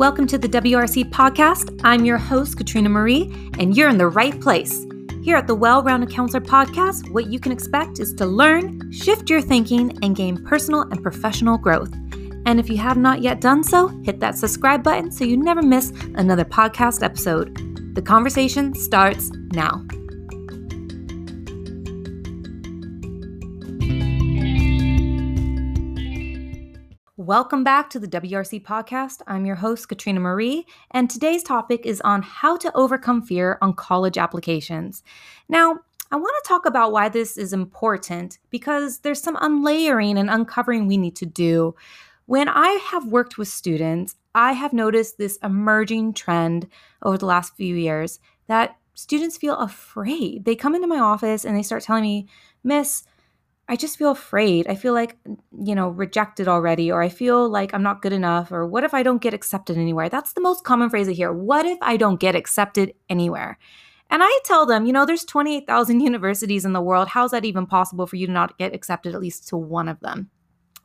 Welcome to the WRC podcast. I'm your host, Katrina Marie, and you're in the right place. Here at the Well Rounded Counselor podcast, what you can expect is to learn, shift your thinking, and gain personal and professional growth. And if you have not yet done so, hit that subscribe button so you never miss another podcast episode. The conversation starts now. Welcome back to the WRC podcast. I'm your host, Katrina Marie, and today's topic is on how to overcome fear on college applications. Now, I want to talk about why this is important because there's some unlayering and uncovering we need to do. When I have worked with students, I have noticed this emerging trend over the last few years that students feel afraid. They come into my office and they start telling me, Miss, I just feel afraid. I feel like, you know, rejected already, or I feel like I'm not good enough, or what if I don't get accepted anywhere? That's the most common phrase I hear. What if I don't get accepted anywhere? And I tell them, you know, there's 28,000 universities in the world. How's that even possible for you to not get accepted at least to one of them?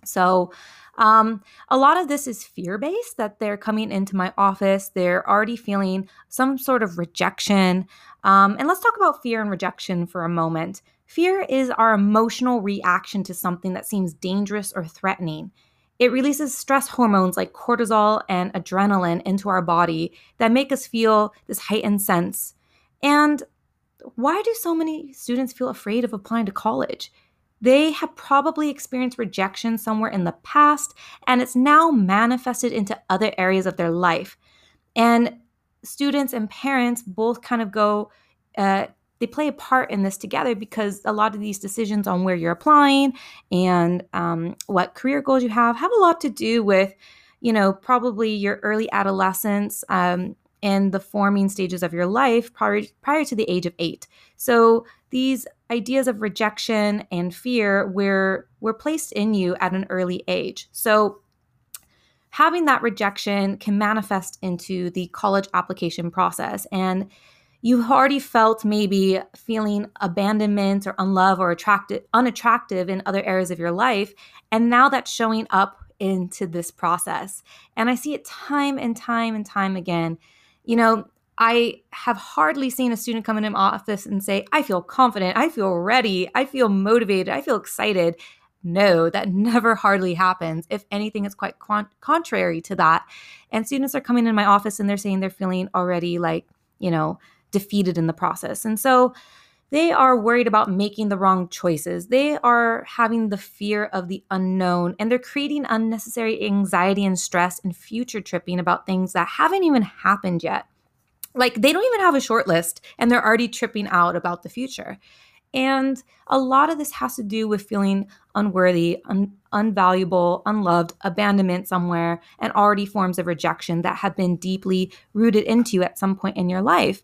So, um, a lot of this is fear based that they're coming into my office, they're already feeling some sort of rejection. Um, and let's talk about fear and rejection for a moment. Fear is our emotional reaction to something that seems dangerous or threatening. It releases stress hormones like cortisol and adrenaline into our body that make us feel this heightened sense. And why do so many students feel afraid of applying to college? They have probably experienced rejection somewhere in the past, and it's now manifested into other areas of their life. And students and parents both kind of go uh, they play a part in this together because a lot of these decisions on where you're applying and um, what career goals you have have a lot to do with you know probably your early adolescence um, and the forming stages of your life prior, prior to the age of eight. So these ideas of rejection and fear were were placed in you at an early age. So having that rejection can manifest into the college application process. And you've already felt maybe feeling abandonment or unloved or attracted unattractive in other areas of your life and now that's showing up into this process and i see it time and time and time again you know i have hardly seen a student come into my office and say i feel confident i feel ready i feel motivated i feel excited no, that never hardly happens. If anything, it's quite con- contrary to that. And students are coming in my office and they're saying they're feeling already like, you know, defeated in the process. And so they are worried about making the wrong choices. They are having the fear of the unknown and they're creating unnecessary anxiety and stress and future tripping about things that haven't even happened yet. Like they don't even have a short list and they're already tripping out about the future. And a lot of this has to do with feeling unworthy, un- unvaluable, unloved, abandonment somewhere, and already forms of rejection that have been deeply rooted into at some point in your life.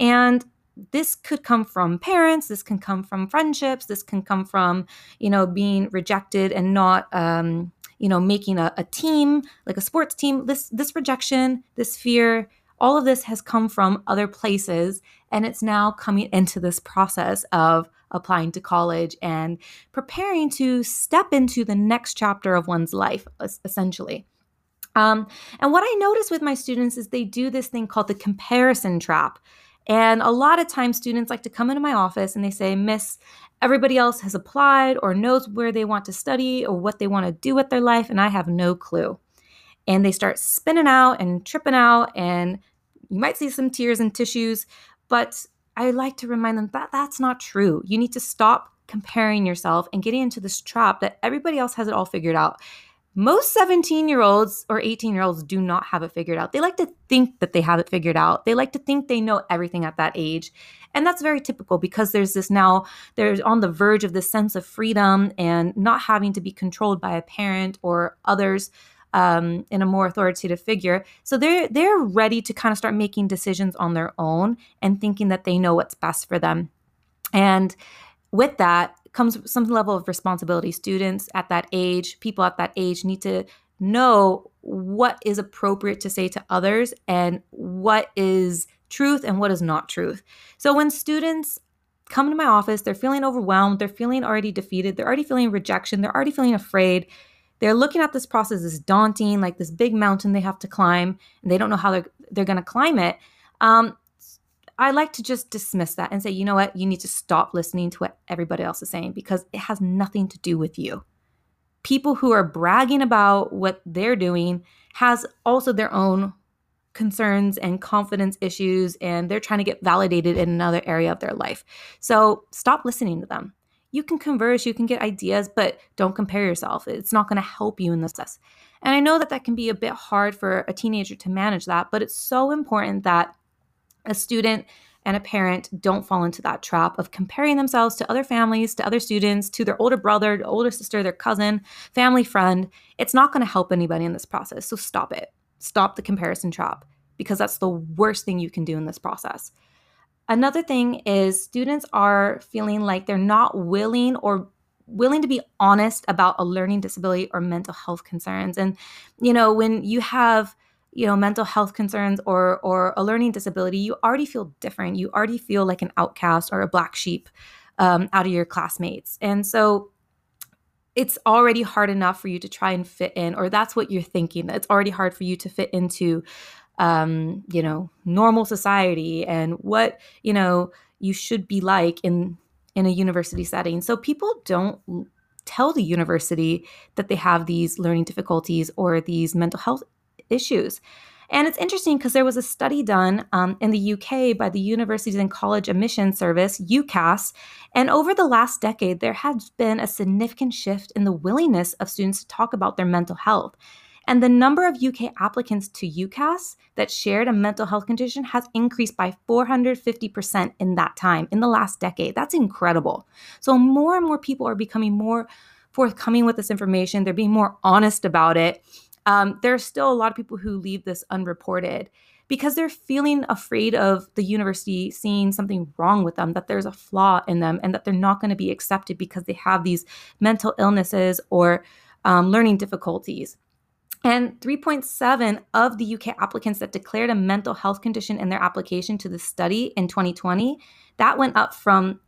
And this could come from parents this can come from friendships this can come from you know being rejected and not um, you know making a, a team like a sports team. This this rejection this fear all of this has come from other places. And it's now coming into this process of applying to college and preparing to step into the next chapter of one's life essentially. Um, and what i notice with my students is they do this thing called the comparison trap and a lot of times, students like to come into my office and they say, Miss, everybody else has applied or knows where they want to study or what they want to do with their life, and I have no clue. And they start spinning out and tripping out, and you might see some tears and tissues, but I like to remind them that that's not true. You need to stop comparing yourself and getting into this trap that everybody else has it all figured out most 17 year olds or 18 year olds do not have it figured out. They like to think that they have it figured out. They like to think they know everything at that age. And that's very typical because there's this now, they're on the verge of this sense of freedom and not having to be controlled by a parent or others um, in a more authoritative figure. So they're they're ready to kind of start making decisions on their own and thinking that they know what's best for them. And with that, comes some level of responsibility. Students at that age, people at that age need to know what is appropriate to say to others and what is truth and what is not truth. So when students come to my office, they're feeling overwhelmed, they're feeling already defeated, they're already feeling rejection, they're already feeling afraid. they're looking at this process as daunting, like this big mountain they have to climb, and they don't know how they're, they're going to climb it. Um, I like to just dismiss that and say, you know what, you need to stop listening to what everybody else is saying because it has nothing to do with you. People who are bragging about what they're doing has also their own concerns and confidence issues and they're trying to get validated in another area of their life. So stop listening to them. You can converse, you can get ideas, but don't compare yourself. It's not going to help you in this process. And I know that that can be a bit hard for a teenager to manage that, but it's so important that a student and a parent don't fall into that trap of comparing themselves to other families, to other students, to their older brother, older sister, their cousin, family friend. It's not going to help anybody in this process. So stop it. Stop the comparison trap because that's the worst thing you can do in this process. Another thing is students are feeling like they're not willing or willing to be honest about a learning disability or mental health concerns. And you know, when you have you know mental health concerns or or a learning disability you already feel different. You already feel like an outcast or a black sheep um, out of your classmates. And so it's already hard enough for you to try and fit in or that's what you're thinking. It's already hard for you to fit into um, you know normal society and what you know you should be like in in a university setting. So people don't tell the university that they have these learning difficulties or these mental health issues. And it's interesting because there was a study done um, in the UK by the Universities and College Admission Service, UCAS, and over the last decade, there has been a significant shift in the willingness of students to talk about their mental health. And the number of UK applicants to UCAS that shared a mental health condition has increased by 450% in that time, in the last decade. That's incredible. So, more and more people are becoming more forthcoming with this information, they're being more honest about it um, there's still a lot of people who leave this unreported because they're feeling afraid of the university seeing something wrong with them, that there's a flaw in them, and that they're not going to be accepted because they have these mental illnesses or um, learning difficulties. And 3.7 of the UK applicants that declared a mental health condition in their application to the study in 2020, that went up from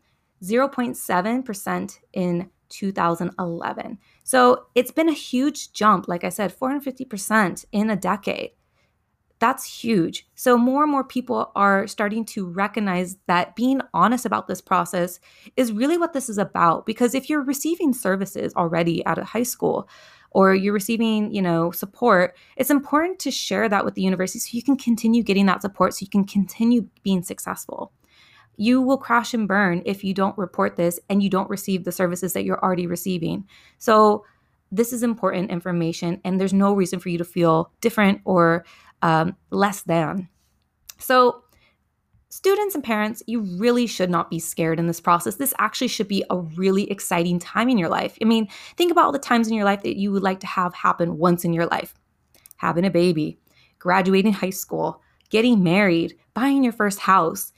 0.7% in 2011. So it's been a huge jump, like I said, 450% in a decade. That's huge. So more and more people are starting to recognize that being honest about this process is really what this is about. Because if you're receiving services already out of high school, or you're receiving, you know, support, it's important to share that with the university so you can continue getting that support so you can continue being successful you will crash and burn if you don't report this and you don't receive the services that you're already receiving. So, this is important information, and there's no reason for you to feel different or um, less than. So, students and parents, you really should not be scared in this process. This actually should be a really exciting time in your life. I mean, think about all the times in your life that you would like to have happen once in your life having a baby, graduating high school, getting married, buying your first house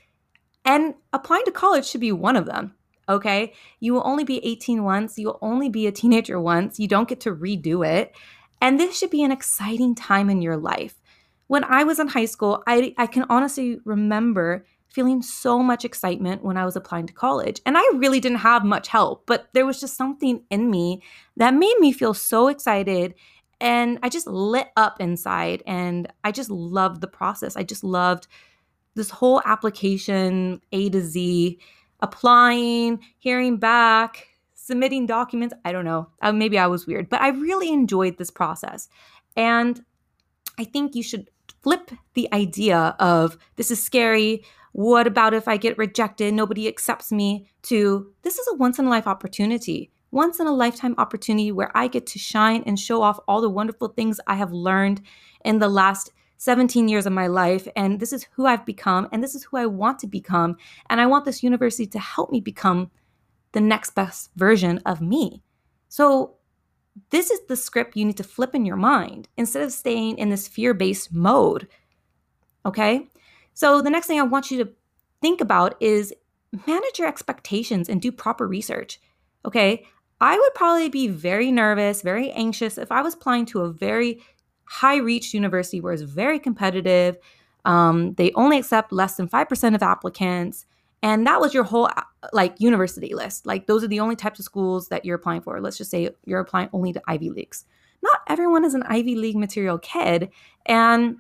and applying to college should be one of them. Okay. You will only be 18 once. You will only be a teenager once. You don't get to redo it. And this should be an exciting time in your life. When I was in high school, I, I can honestly remember feeling so much excitement when I was applying to college. And I really didn't have much help, but there was just something in me that made me feel so excited. And I just lit up inside and I just loved the process. I just loved this whole application A to Z, applying, hearing back, submitting documents. I don't know. Uh, maybe I was weird, but I really enjoyed this process. And I think you should flip the idea of this is scary. What about if I get rejected? Nobody accepts me. To this is a once in a life opportunity, once in a lifetime opportunity where I get to shine and show off all the wonderful things I have learned in the last 17 years of my life and this is who I've become and this is who I want to become and I want this university to help me become the next best version of me. So this is the script you need to flip in your mind instead of staying in this fear-based mode. Okay? So the next thing I want you to think about is manage your expectations and do proper research. Okay? I would probably be very nervous, very anxious if I was applying to a very high reach university where it's very competitive. Um, they only accept less than 5% of applicants. And that was your whole uh, like university list. Like those are the only types of schools that you're applying for. Let's just say you're applying only to Ivy Leagues. not everyone is an Ivy League material kid. And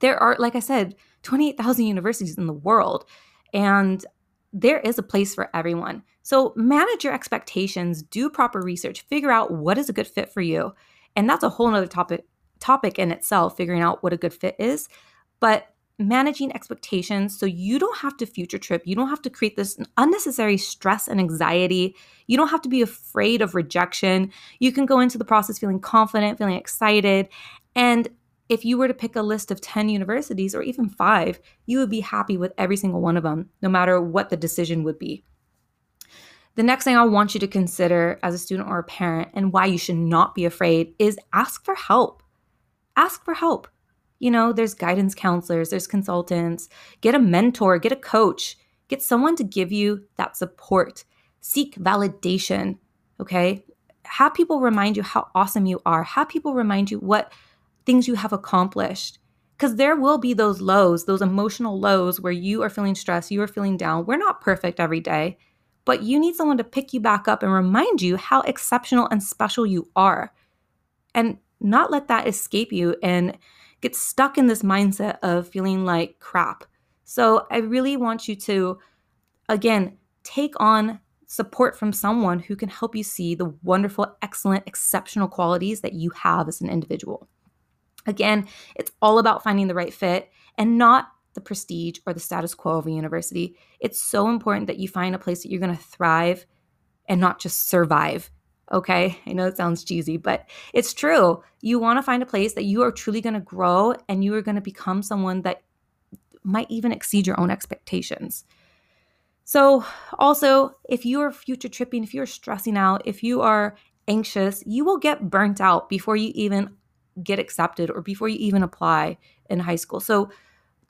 there are, like I said, 28,000 universities in the world. And there is a place for everyone. So manage your expectations, do proper research, figure out what is a good fit for you. And that's a whole nother topic topic in itself, figuring out what a good fit is. But managing expectations so you don't have to future trip. You don't have to create this unnecessary stress and anxiety. You don't have to be afraid of rejection. You can go into the process feeling confident, feeling excited. And if you were to pick a list of 10 universities or even five, you would be happy with every single one of them, no matter what the decision would be. The next thing I want you to consider as a student or a parent and why you should not be afraid is ask for help. Ask for help you know, there's guidance counselors, there's consultants. Get a mentor, get a coach, get someone to give you that support. Seek validation, okay? Have people remind you how awesome you are. Have people remind you what things you have accomplished. Because there will be those lows, those emotional lows where you are feeling stressed, you are feeling down. We're not perfect every day, but you need someone to pick you back up and remind you how exceptional and special you are. And not let that escape you and get stuck in this mindset of feeling like crap. So I really want you to, again, take on support from someone who can help you see the wonderful, excellent, exceptional qualities that you have as an individual. Again, it's all about finding the right fit and not the prestige or the status quo of a university. It's so important that you find a place that you're going to thrive and not just survive Okay. I know it sounds cheesy, but it's true. You want to find a place that you are truly going to grow and you are going to become someone that might even exceed your own expectations. So, also, if you are future tripping, if you're stressing out, if you are anxious, you will get burnt out before you even get accepted or before you even apply in high school. So,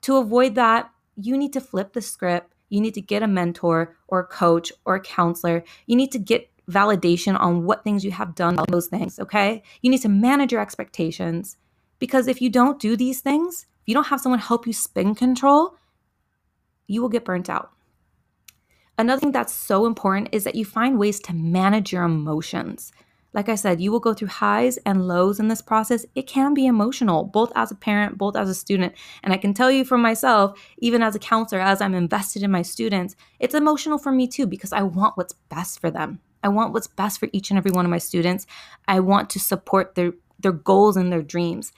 to avoid that, you need to flip the script. You need to get a mentor or a coach or a counselor. You need to get validation on what things you have done, those things, okay? You need to manage your expectations because if you don't do these things, if you don't have someone help you spin control, you will get burnt out. Another thing that's so important is that you find ways to manage your emotions. Like I said, you will go through highs and lows in this process. It can be emotional, both as a parent, both as a student. And I can tell you for myself, even as a counselor, as I'm invested in my students, it's emotional for me too because I want what's best for them. I want what's best for each and every one of my students. I want to support their their goals and their dreams.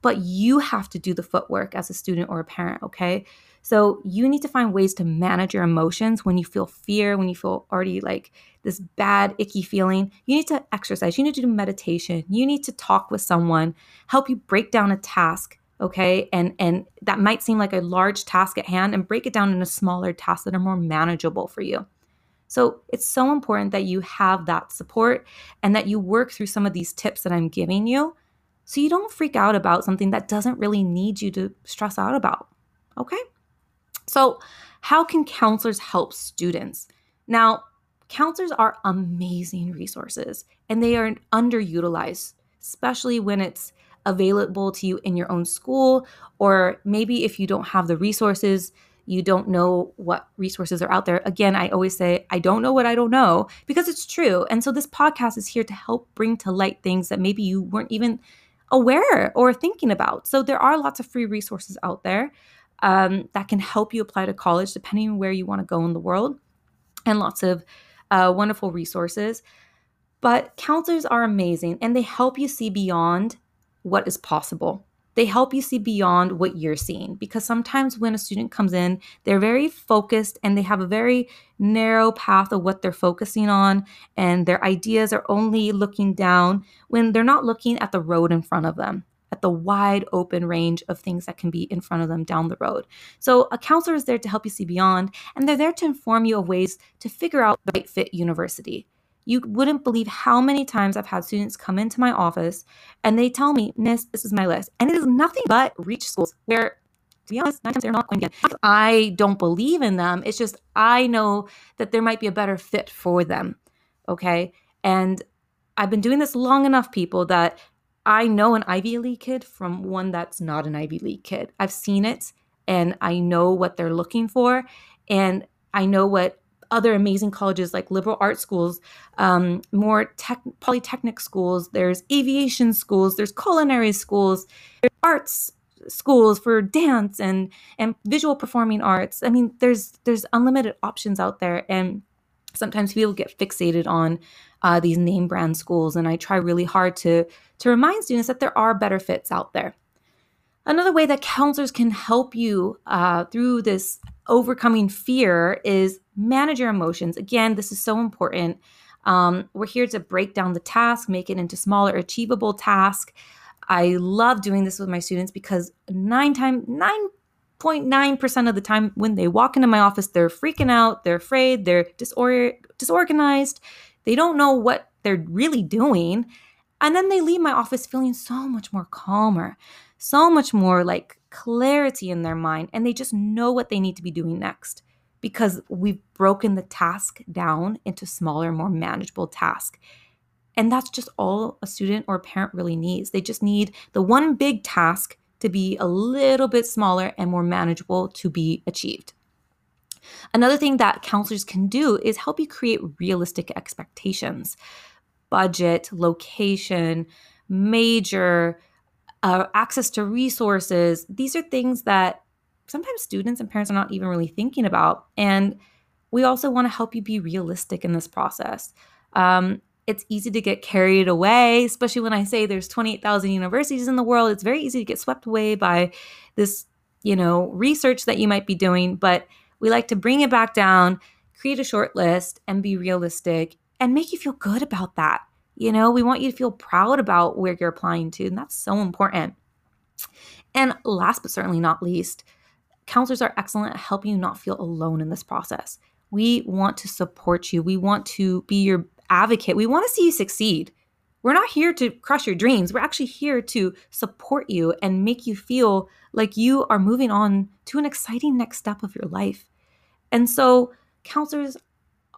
But you have to do the footwork as a student or a parent, okay? So you need to find ways to manage your emotions when you feel fear, when you feel already like this bad, icky feeling. You need to exercise, you need to do meditation, you need to talk with someone, help you break down a task, okay? And and that might seem like a large task at hand and break it down into smaller tasks that are more manageable for you. So it's so important that you have that support and that you work through some of these tips that I'm giving you so you don't freak out about something that doesn't really need you to stress out about. Okay? So, how can counselors help students? Now, counselors are amazing resources and they are underutilized, especially when it's available to you in your own school, or maybe if you don't have the resources you don't know what resources are out there. Again, I always say, I don't know what I don't know because it's true. And so this podcast is here to help bring to light things that maybe you weren't even aware or thinking about. So there are lots of free resources out there um, that can help you apply to college depending on where you want to go in the world, and lots of uh, wonderful resources. But counselors are amazing and they help you see beyond what is possible they help you see beyond what you're seeing because sometimes when a student comes in, they're very focused and they have a very narrow path of what they're focusing on, and their ideas are only looking down when they're not looking at the road in front of them at the wide open range of things that can be in front of them down the road. So, a counselor is there to help you see beyond, and they're there to inform you of ways to figure out the right fit university. You wouldn't believe how many times I've had students come into my office and they tell me, Miss, this is my list. And it is nothing but reach schools where to be honest, nine times they're not going to get. I don't believe in them. It's just I know that there might be a better fit for them. Okay. And I've been doing this long enough, people, that I know an Ivy League kid from one that's not an Ivy League kid. I've seen it and I know what they're looking for. And I know what other amazing colleges like liberal arts schools, um, more tech, polytechnic schools. There's aviation schools. There's culinary schools. There's arts schools for dance and and visual performing arts. I mean, there's there's unlimited options out there, and sometimes people get fixated on uh, these name brand schools. And I try really hard to to remind students that there are better fits out there. Another way that counselors can help you uh, through this overcoming fear is manage your emotions. Again, this is so important. Um, we're here to break down the task, make it into smaller, achievable tasks. I love doing this with my students because nine time nine 0.9% of the time when they walk into my office, they're freaking out, they're afraid, they're disor- disorganized, they don't know what they're really doing. And then they leave my office feeling so much more calmer, so much more like clarity in their mind, and they just know what they need to be doing next because we've broken the task down into smaller, more manageable tasks. And that's just all a student or a parent really needs. They just need the one big task to be a little bit smaller and more manageable to be achieved. Another thing that counselors can do is help you create realistic expectations budget, location, major, uh, access to resources. These are things that sometimes students and parents are not even really thinking about. And we also want to help you be realistic in this process. Um, it's easy to get carried away, especially when I say there's 28,000 universities in the world. It's very easy to get swept away by this, you know, research that you might be doing, but we like to bring it back down, create a short list and be realistic and make you feel good about that. You know, we want you to feel proud about where you're applying to, and that's so important. And last but certainly not least, counselors are excellent at helping you not feel alone in this process. We want to support you. We want to be your advocate. We want to see you succeed. We're not here to crush your dreams. We're actually here to support you and make you feel like you are moving on to an exciting next step of your life. And so, counselors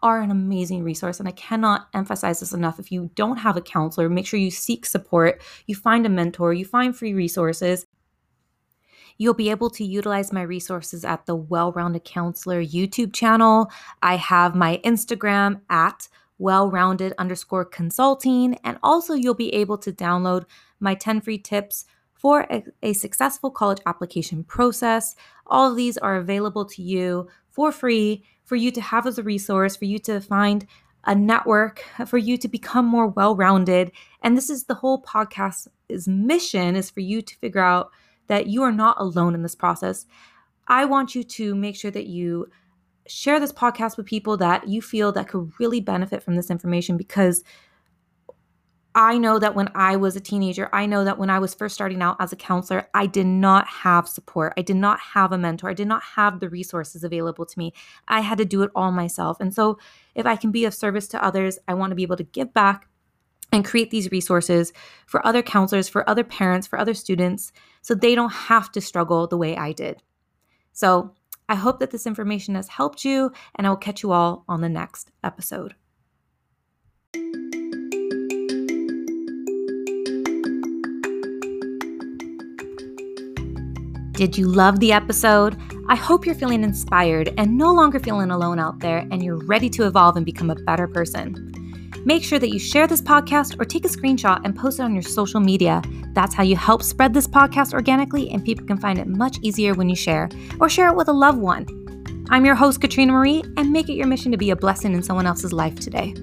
are an amazing resource. And I cannot emphasize this enough. If you don't have a counselor, make sure you seek support, you find a mentor, you find free resources. You'll be able to utilize my resources at the Well Rounded Counselor YouTube channel. I have my Instagram at well rounded underscore consulting. And also, you'll be able to download my 10 free tips for a, a, successful college application process. All of these are available to you for free for you to have as a resource, for you to find a network, for you to become more well rounded. And this is the whole podcast's mission is for you to figure out that you are not alone in this process. I want you to make sure that you share this podcast with people that you feel that could really benefit from this information because I know that when I was a teenager, I know that when I was first starting out as a counselor, I did not have support. I did not have a mentor. I did not have the resources available to me. I had to do it all myself. And so, if I can be of service to others, I want to be able to give back and create these resources for other counselors, for other parents, for other students, so they don't have to struggle the way I did. So, I hope that this information has helped you, and I will catch you all on the next episode. Did you love the episode? I hope you're feeling inspired and no longer feeling alone out there, and you're ready to evolve and become a better person. Make sure that you share this podcast or take a screenshot and post it on your social media. That's how you help spread this podcast organically, and people can find it much easier when you share or share it with a loved one. I'm your host, Katrina Marie, and make it your mission to be a blessing in someone else's life today.